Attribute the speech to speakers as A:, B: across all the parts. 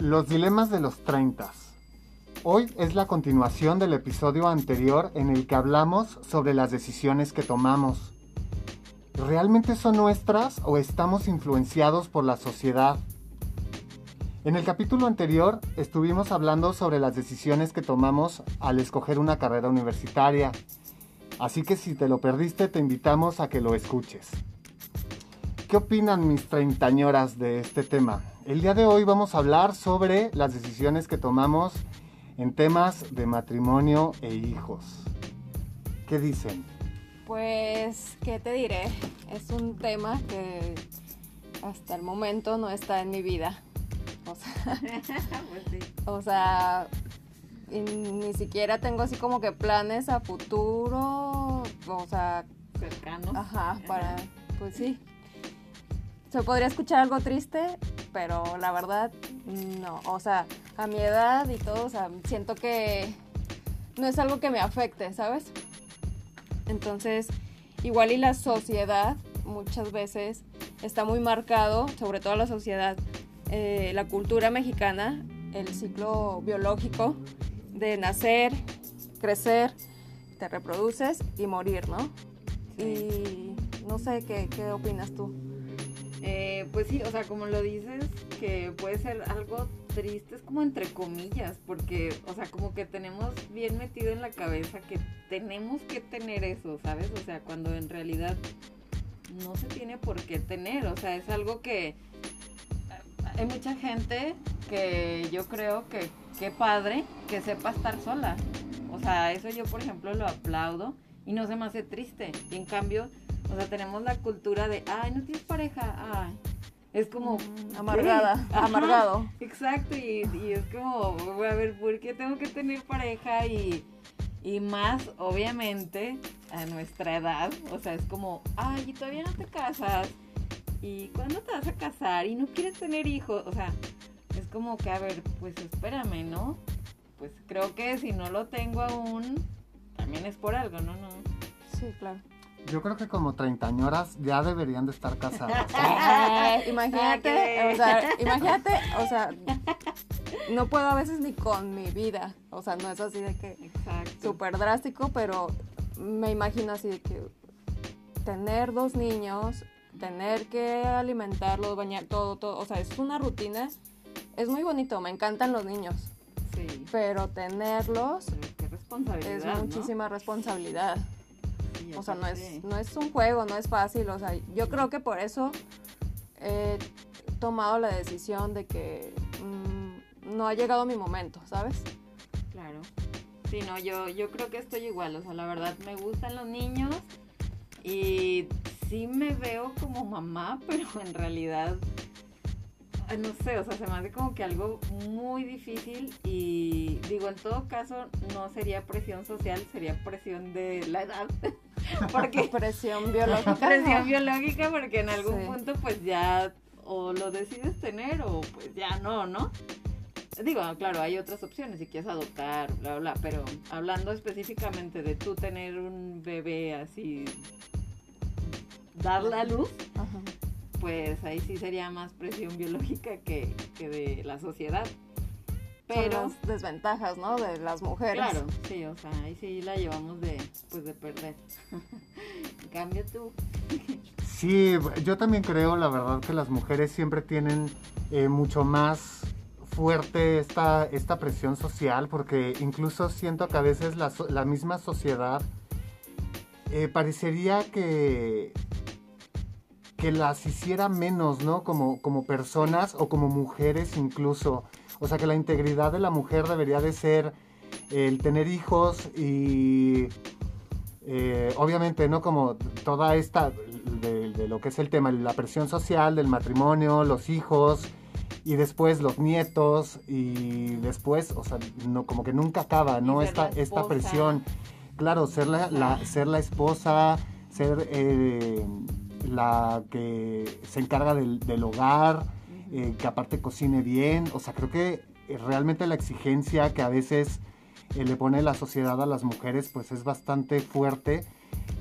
A: Los dilemas de los 30. Hoy es la continuación del episodio anterior en el que hablamos sobre las decisiones que tomamos. ¿Realmente son nuestras o estamos influenciados por la sociedad? En el capítulo anterior estuvimos hablando sobre las decisiones que tomamos al escoger una carrera universitaria, así que si te lo perdiste te invitamos a que lo escuches. ¿Qué opinan mis treintañoras de este tema? El día de hoy vamos a hablar sobre las decisiones que tomamos en temas de matrimonio e hijos. ¿Qué dicen?
B: Pues, ¿qué te diré? Es un tema que hasta el momento no está en mi vida. O sea, pues sí. o sea ni siquiera tengo así como que planes a futuro, o sea,
C: cercanos.
B: Ajá, para, pues sí, se podría escuchar algo triste, pero la verdad no. O sea, a mi edad y todo, o sea, siento que no es algo que me afecte, ¿sabes? Entonces, igual y la sociedad muchas veces está muy marcado, sobre todo la sociedad, eh, la cultura mexicana, el ciclo biológico de nacer, crecer, te reproduces y morir, ¿no? Y no sé, ¿qué, qué opinas tú?
C: Eh, pues sí, o sea, como lo dices, que puede ser algo triste, es como entre comillas, porque, o sea, como que tenemos bien metido en la cabeza que tenemos que tener eso, ¿sabes? O sea, cuando en realidad no se tiene por qué tener, o sea, es algo que hay mucha gente que yo creo que qué padre que sepa estar sola. O sea, eso yo, por ejemplo, lo aplaudo y no se me hace triste. Y en cambio, o sea, tenemos la cultura de, ay, no tienes pareja, ay. Es como...
B: Mm, amargada, amargado.
C: Exacto, y, es como, a ver, ¿por qué tengo que tener pareja? Y, y más, obviamente, a nuestra edad, o sea, es como, ay, y todavía no te casas. ¿Y cuándo te vas a casar? Y no quieres tener hijos. O sea, es como que, a ver, pues espérame, ¿no? Pues creo que si no lo tengo aún, también es por algo, ¿no? no.
B: Sí, claro.
A: Yo creo que como treintañoras ya deberían de estar casadas.
B: Eh, imagínate, o sea, imagínate, o sea, no puedo a veces ni con mi vida, o sea, no es así de que súper drástico, pero me imagino así de que tener dos niños, tener que alimentarlos, bañar, todo, todo, o sea, es una rutina, es muy bonito, me encantan los niños. Sí. Pero tenerlos es muchísima responsabilidad o sea, no es, no es un juego, no es fácil. O sea, yo creo que por eso he tomado la decisión de que mm, no ha llegado mi momento, ¿sabes?
C: Claro. Sí, no, yo, yo creo que estoy igual. O sea, la verdad me gustan los niños y sí me veo como mamá, pero en realidad no sé, o sea, se me hace como que algo muy difícil y digo, en todo caso no sería presión social, sería presión de la edad.
B: porque presión biológica.
C: Presión biológica porque en algún punto pues ya o lo decides tener o pues ya no, ¿no? Digo, claro, hay otras opciones si quieres adoptar, bla, bla, pero hablando específicamente de tú tener un bebé así, dar la luz, pues ahí sí sería más presión biológica que, que de la sociedad.
B: Pero las desventajas, ¿no? De las mujeres.
C: Claro, sí, o sea, ahí sí la llevamos de, pues, de perder. Cambio tú.
A: sí, yo también creo, la verdad, que las mujeres siempre tienen eh, mucho más fuerte esta, esta presión social, porque incluso siento que a veces la, la misma sociedad eh, parecería que que las hiciera menos, ¿no? Como, como personas o como mujeres incluso. O sea, que la integridad de la mujer debería de ser el tener hijos y eh, obviamente, ¿no? Como toda esta, de, lo que es el tema, la presión social del matrimonio, los hijos y después los nietos y después, o sea, no, como que nunca acaba, ¿no? Esta, esta presión. Claro, ser la, ser la esposa, ser eh, la que se encarga del, del hogar, eh, que aparte cocine bien. O sea, creo que eh, realmente la exigencia que a veces eh, le pone la sociedad a las mujeres pues es bastante fuerte.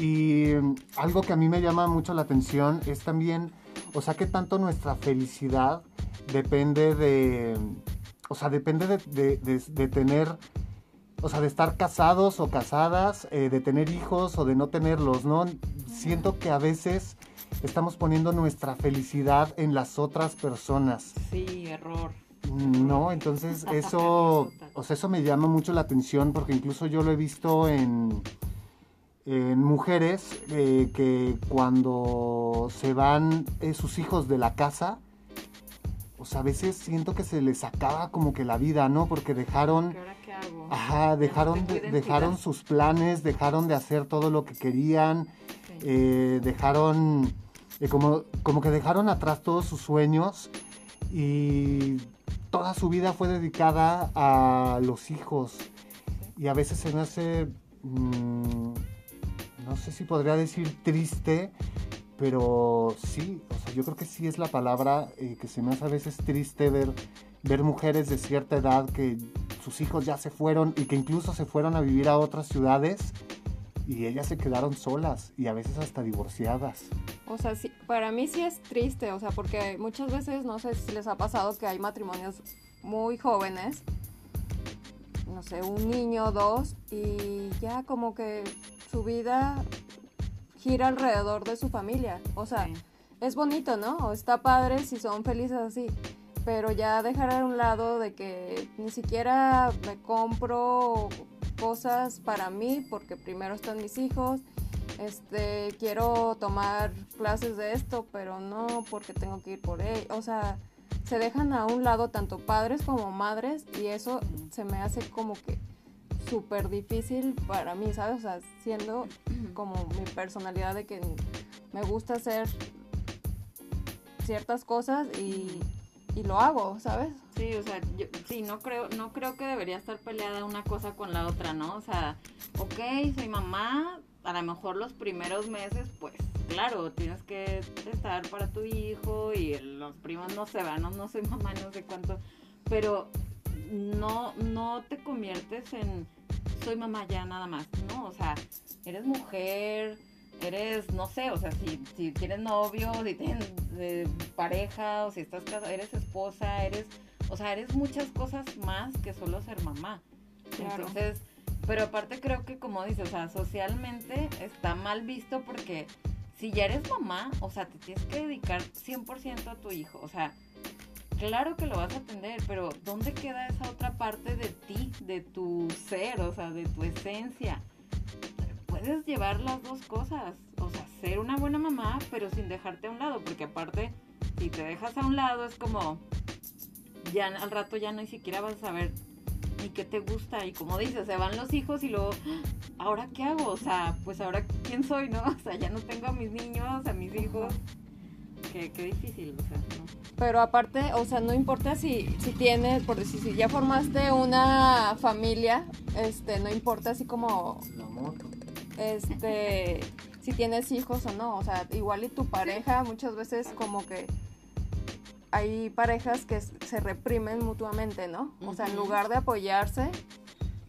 A: Y mm, algo que a mí me llama mucho la atención es también, o sea, que tanto nuestra felicidad depende de, o sea, depende de, tener, o sea, de estar casados o casadas, de tener hijos o de no tenerlos, ¿no? Siento que a veces estamos poniendo nuestra felicidad en las otras personas.
C: Sí, error.
A: No, entonces eso, o sea, eso me llama mucho la atención porque incluso yo lo he visto en, en mujeres eh, que cuando se van eh, sus hijos de la casa, pues a veces siento que se les acaba como que la vida, ¿no? Porque dejaron...
C: ¿Qué hago?
A: Ajá, dejaron, dejaron sus planes, dejaron de hacer todo lo que querían, eh, dejaron, como, como que dejaron atrás todos sus sueños y toda su vida fue dedicada a los hijos. Y a veces se me hace... Mm, no sé si podría decir triste, pero sí, o sea, yo creo que sí es la palabra eh, que se me hace a veces triste ver, ver mujeres de cierta edad que sus hijos ya se fueron y que incluso se fueron a vivir a otras ciudades y ellas se quedaron solas y a veces hasta divorciadas.
B: O sea, sí, para mí sí es triste, o sea, porque muchas veces, no sé si les ha pasado que hay matrimonios muy jóvenes, no sé, un niño, dos, y ya como que su vida gira alrededor de su familia. O sea, es bonito, ¿no? O está padre si son felices así. Pero ya dejar a un lado de que ni siquiera me compro cosas para mí porque primero están mis hijos. Este, quiero tomar clases de esto, pero no porque tengo que ir por él. O sea, se dejan a un lado tanto padres como madres y eso se me hace como que súper difícil para mí, ¿sabes? O sea, siendo como mi personalidad de que me gusta hacer ciertas cosas y, lo hago, ¿sabes?
C: Sí, o sea, yo, sí, no creo, no creo que debería estar peleada una cosa con la otra, ¿no? O sea, ok, soy mamá, a lo mejor los primeros meses, pues, claro, tienes que estar para tu hijo y los primos no se van, no, no soy mamá, no sé cuánto, pero no, no te conviertes en soy mamá ya nada más, ¿no? O sea, eres mujer, eres, no sé, o sea, si, si tienes novio, si tienes eh, pareja, o si estás casada, eres esposa, eres, o sea, eres muchas cosas más que solo ser mamá. Entonces, pero aparte creo que como dices, o sea, socialmente está mal visto porque si ya eres mamá, o sea, te tienes que dedicar 100% a tu hijo, o sea, claro que lo vas a atender, pero ¿dónde queda esa otra parte de ti, de tu ser, o sea, de tu esencia? Puedes llevar las dos cosas, o sea, ser una buena mamá, pero sin dejarte a un lado, porque aparte, si te dejas a un lado es como, ya al rato ya no ni siquiera vas a saber ni qué te gusta, y como dices, se van los hijos y luego, ¿ahora qué hago? O sea, pues ahora, ¿quién soy, no? O sea, ya no tengo a mis niños, a mis hijos qué, difícil, o sea,
B: Pero aparte, o sea, no importa si, si tienes, por decir, si ya formaste una familia, este, no importa así como... Este, si tienes hijos o no, o sea, igual y tu pareja muchas veces como que hay parejas que se reprimen mutuamente, ¿no? O sea, en lugar de apoyarse,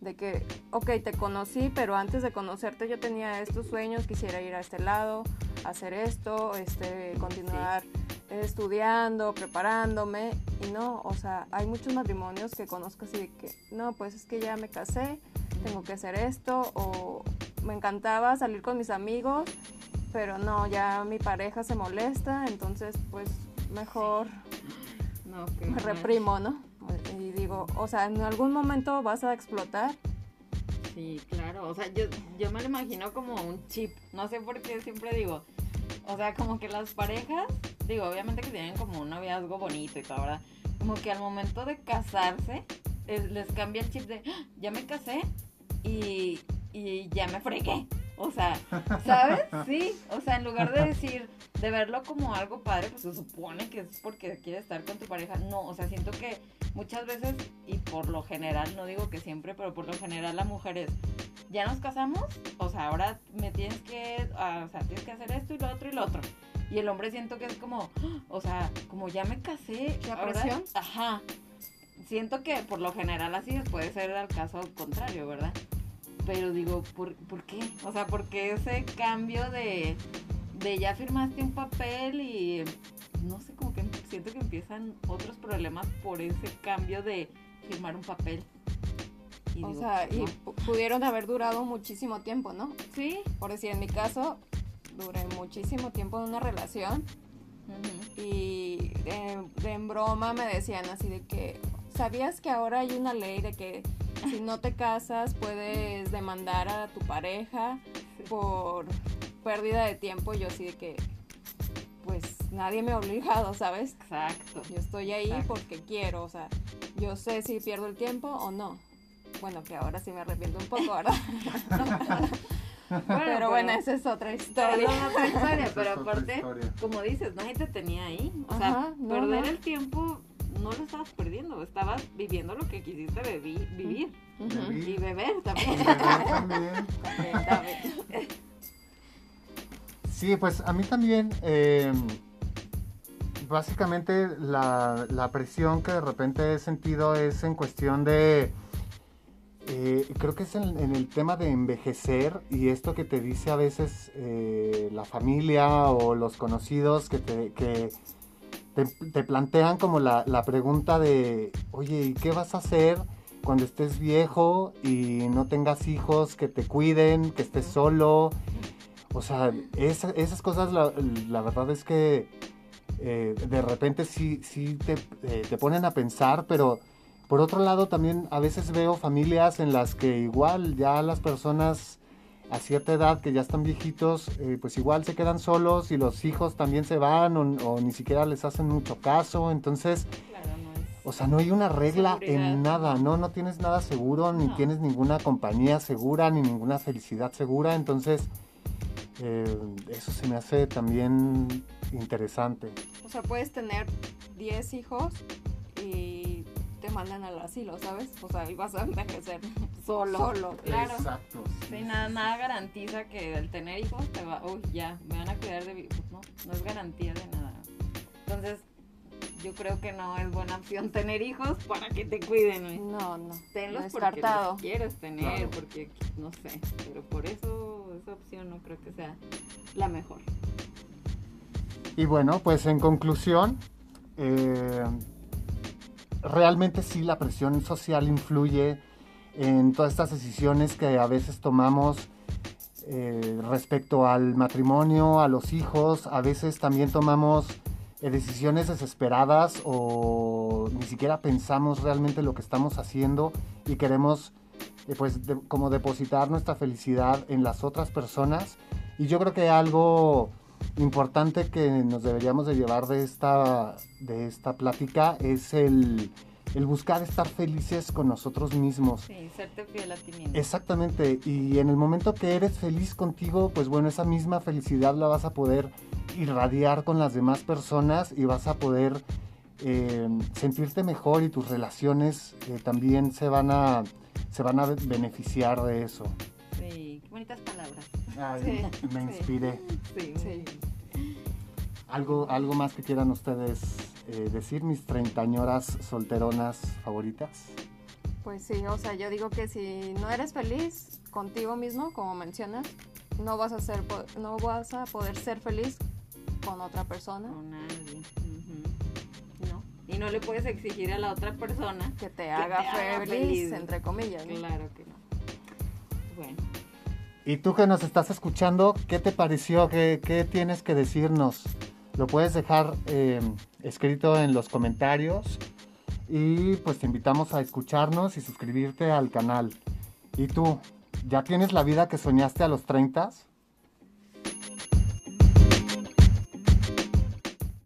B: de que, ok, te conocí, pero antes de conocerte yo tenía estos sueños, quisiera ir a este lado, hacer esto, este, continuar estudiando, preparándome, y no, o sea, hay muchos matrimonios que conozco así de que, no, pues es que ya me casé, tengo que hacer esto, o me encantaba salir con mis amigos, pero no, ya mi pareja se molesta, entonces pues mejor me reprimo, ¿no? Y digo, o sea, en algún momento vas a explotar.
C: Sí, claro. O sea, yo, yo me lo imagino como un chip. No sé por qué siempre digo. O sea, como que las parejas, digo, obviamente que tienen como un noviazgo bonito y todo, ¿verdad? Como que al momento de casarse, les cambia el chip de, ah, ya me casé y, y ya me fregué. O sea, ¿sabes? Sí, o sea, en lugar de decir, de verlo como algo padre, pues se supone que es porque quieres estar con tu pareja. No, o sea, siento que muchas veces, y por lo general, no digo que siempre, pero por lo general las mujeres, ya nos casamos, o sea, ahora me tienes que, ah, o sea, tienes que hacer esto y lo otro y lo otro. Y el hombre siento que es como, o sea, como ya me casé.
B: ¿La presión?
C: Ajá. Siento que por lo general así puede ser el caso contrario, ¿verdad? Pero digo, ¿por, ¿por qué? O sea, porque ese cambio de, de ya firmaste un papel y no sé, como que siento que empiezan otros problemas por ese cambio de firmar un papel.
B: o sea, y pudieron haber durado muchísimo tiempo, ¿no?
C: Sí.
B: Por decir, en mi caso, duré muchísimo tiempo en una relación y en broma me decían así de que, ¿sabías que ahora hay una ley de que si no te casas puedes demandar a tu pareja por pérdida de tiempo? Yo así de que, pues nadie me ha obligado, ¿sabes?
C: Exacto.
B: Yo estoy ahí porque quiero, o sea, yo sé si pierdo el tiempo o no. Bueno, que ahora sí me arrepiento un poco, ¿verdad? pero, bueno, esa es otra historia.
C: Es otra historia, pero aparte, como dices, nadie te tenía ahí. O sea, perder el tiempo no lo estabas perdiendo, estabas viviendo lo que quisiste vivir. Y beber también. Y beber también.
A: sí, pues a mí también, eh, básicamente la, la presión que de repente he sentido es en cuestión de eh, creo que es en, el tema de envejecer y esto que te dice a veces eh, la familia o los conocidos que te, te, plantean como la, pregunta de, oye, ¿y qué vas a hacer cuando estés viejo y no tengas hijos que te cuiden, que estés solo? O sea, esas cosas la, verdad es que eh, de repente sí, sí te, te ponen a pensar, pero por otro lado, también a veces veo familias en las que igual ya las personas a cierta edad que ya están viejitos, eh, pues igual se quedan solos y los hijos también se van o, ni siquiera les hacen mucho caso. Entonces, o sea, no hay una regla en nada, ¿no? No tienes nada seguro, ni tienes ninguna compañía segura, ni ninguna felicidad segura. Entonces, eh, eso se me hace también interesante.
B: O sea, puedes tener 10 hijos y mandan al asilo, ¿sabes? O sea, y vas a envejecer solo. Solo,
C: claro. Exacto. Sí, nada, nada garantiza que el tener hijos te va, uy, ya, me van a cuidar de pues no, no es garantía de nada. Entonces, yo creo que no es buena opción tener hijos para que te cuiden.
B: No, no.
C: Tenlos porque los quieres tener, porque no sé, pero por eso esa opción no creo que sea la mejor.
A: Y bueno, pues en conclusión, eh, realmente sí la presión social influye en todas estas decisiones que a veces tomamos eh, respecto al matrimonio, a los hijos, a veces también tomamos eh, decisiones desesperadas o ni siquiera pensamos realmente lo que estamos haciendo y queremos eh, pues como depositar nuestra felicidad en las otras personas. Y yo creo que algo importante que nos deberíamos de llevar de esta, de esta plática es el, buscar estar felices con nosotros mismos.
C: Sí, serte fiel a ti mismo.
A: Exactamente, y en el momento que eres feliz contigo, pues bueno, esa misma felicidad la vas a poder irradiar con las demás personas y vas a poder eh, sentirte mejor y tus relaciones eh, también se van, a, se van a beneficiar de eso.
C: Sí, qué bonitas palabras
A: me inspiré. ¿Algo, ¿Algo más que quieran ustedes eh, decir, mis treintañoras solteronas favoritas?
B: Pues sí, o sea, yo digo que si no eres feliz contigo mismo, como mencionas, no vas a ser, no vas a poder ser feliz con otra persona.
C: Con nadie. No. Y no le puedes exigir a la otra persona
B: que te haga, feliz, entre comillas.
C: Claro que no. Bueno.
A: Y tú que nos estás escuchando, ¿qué te pareció? ¿Qué, tienes que decirnos? Lo puedes dejar em, escrito en los comentarios y pues te invitamos a escucharnos y suscribirte al canal. ¿Y tú? ¿Ya tienes la vida que soñaste a los 30?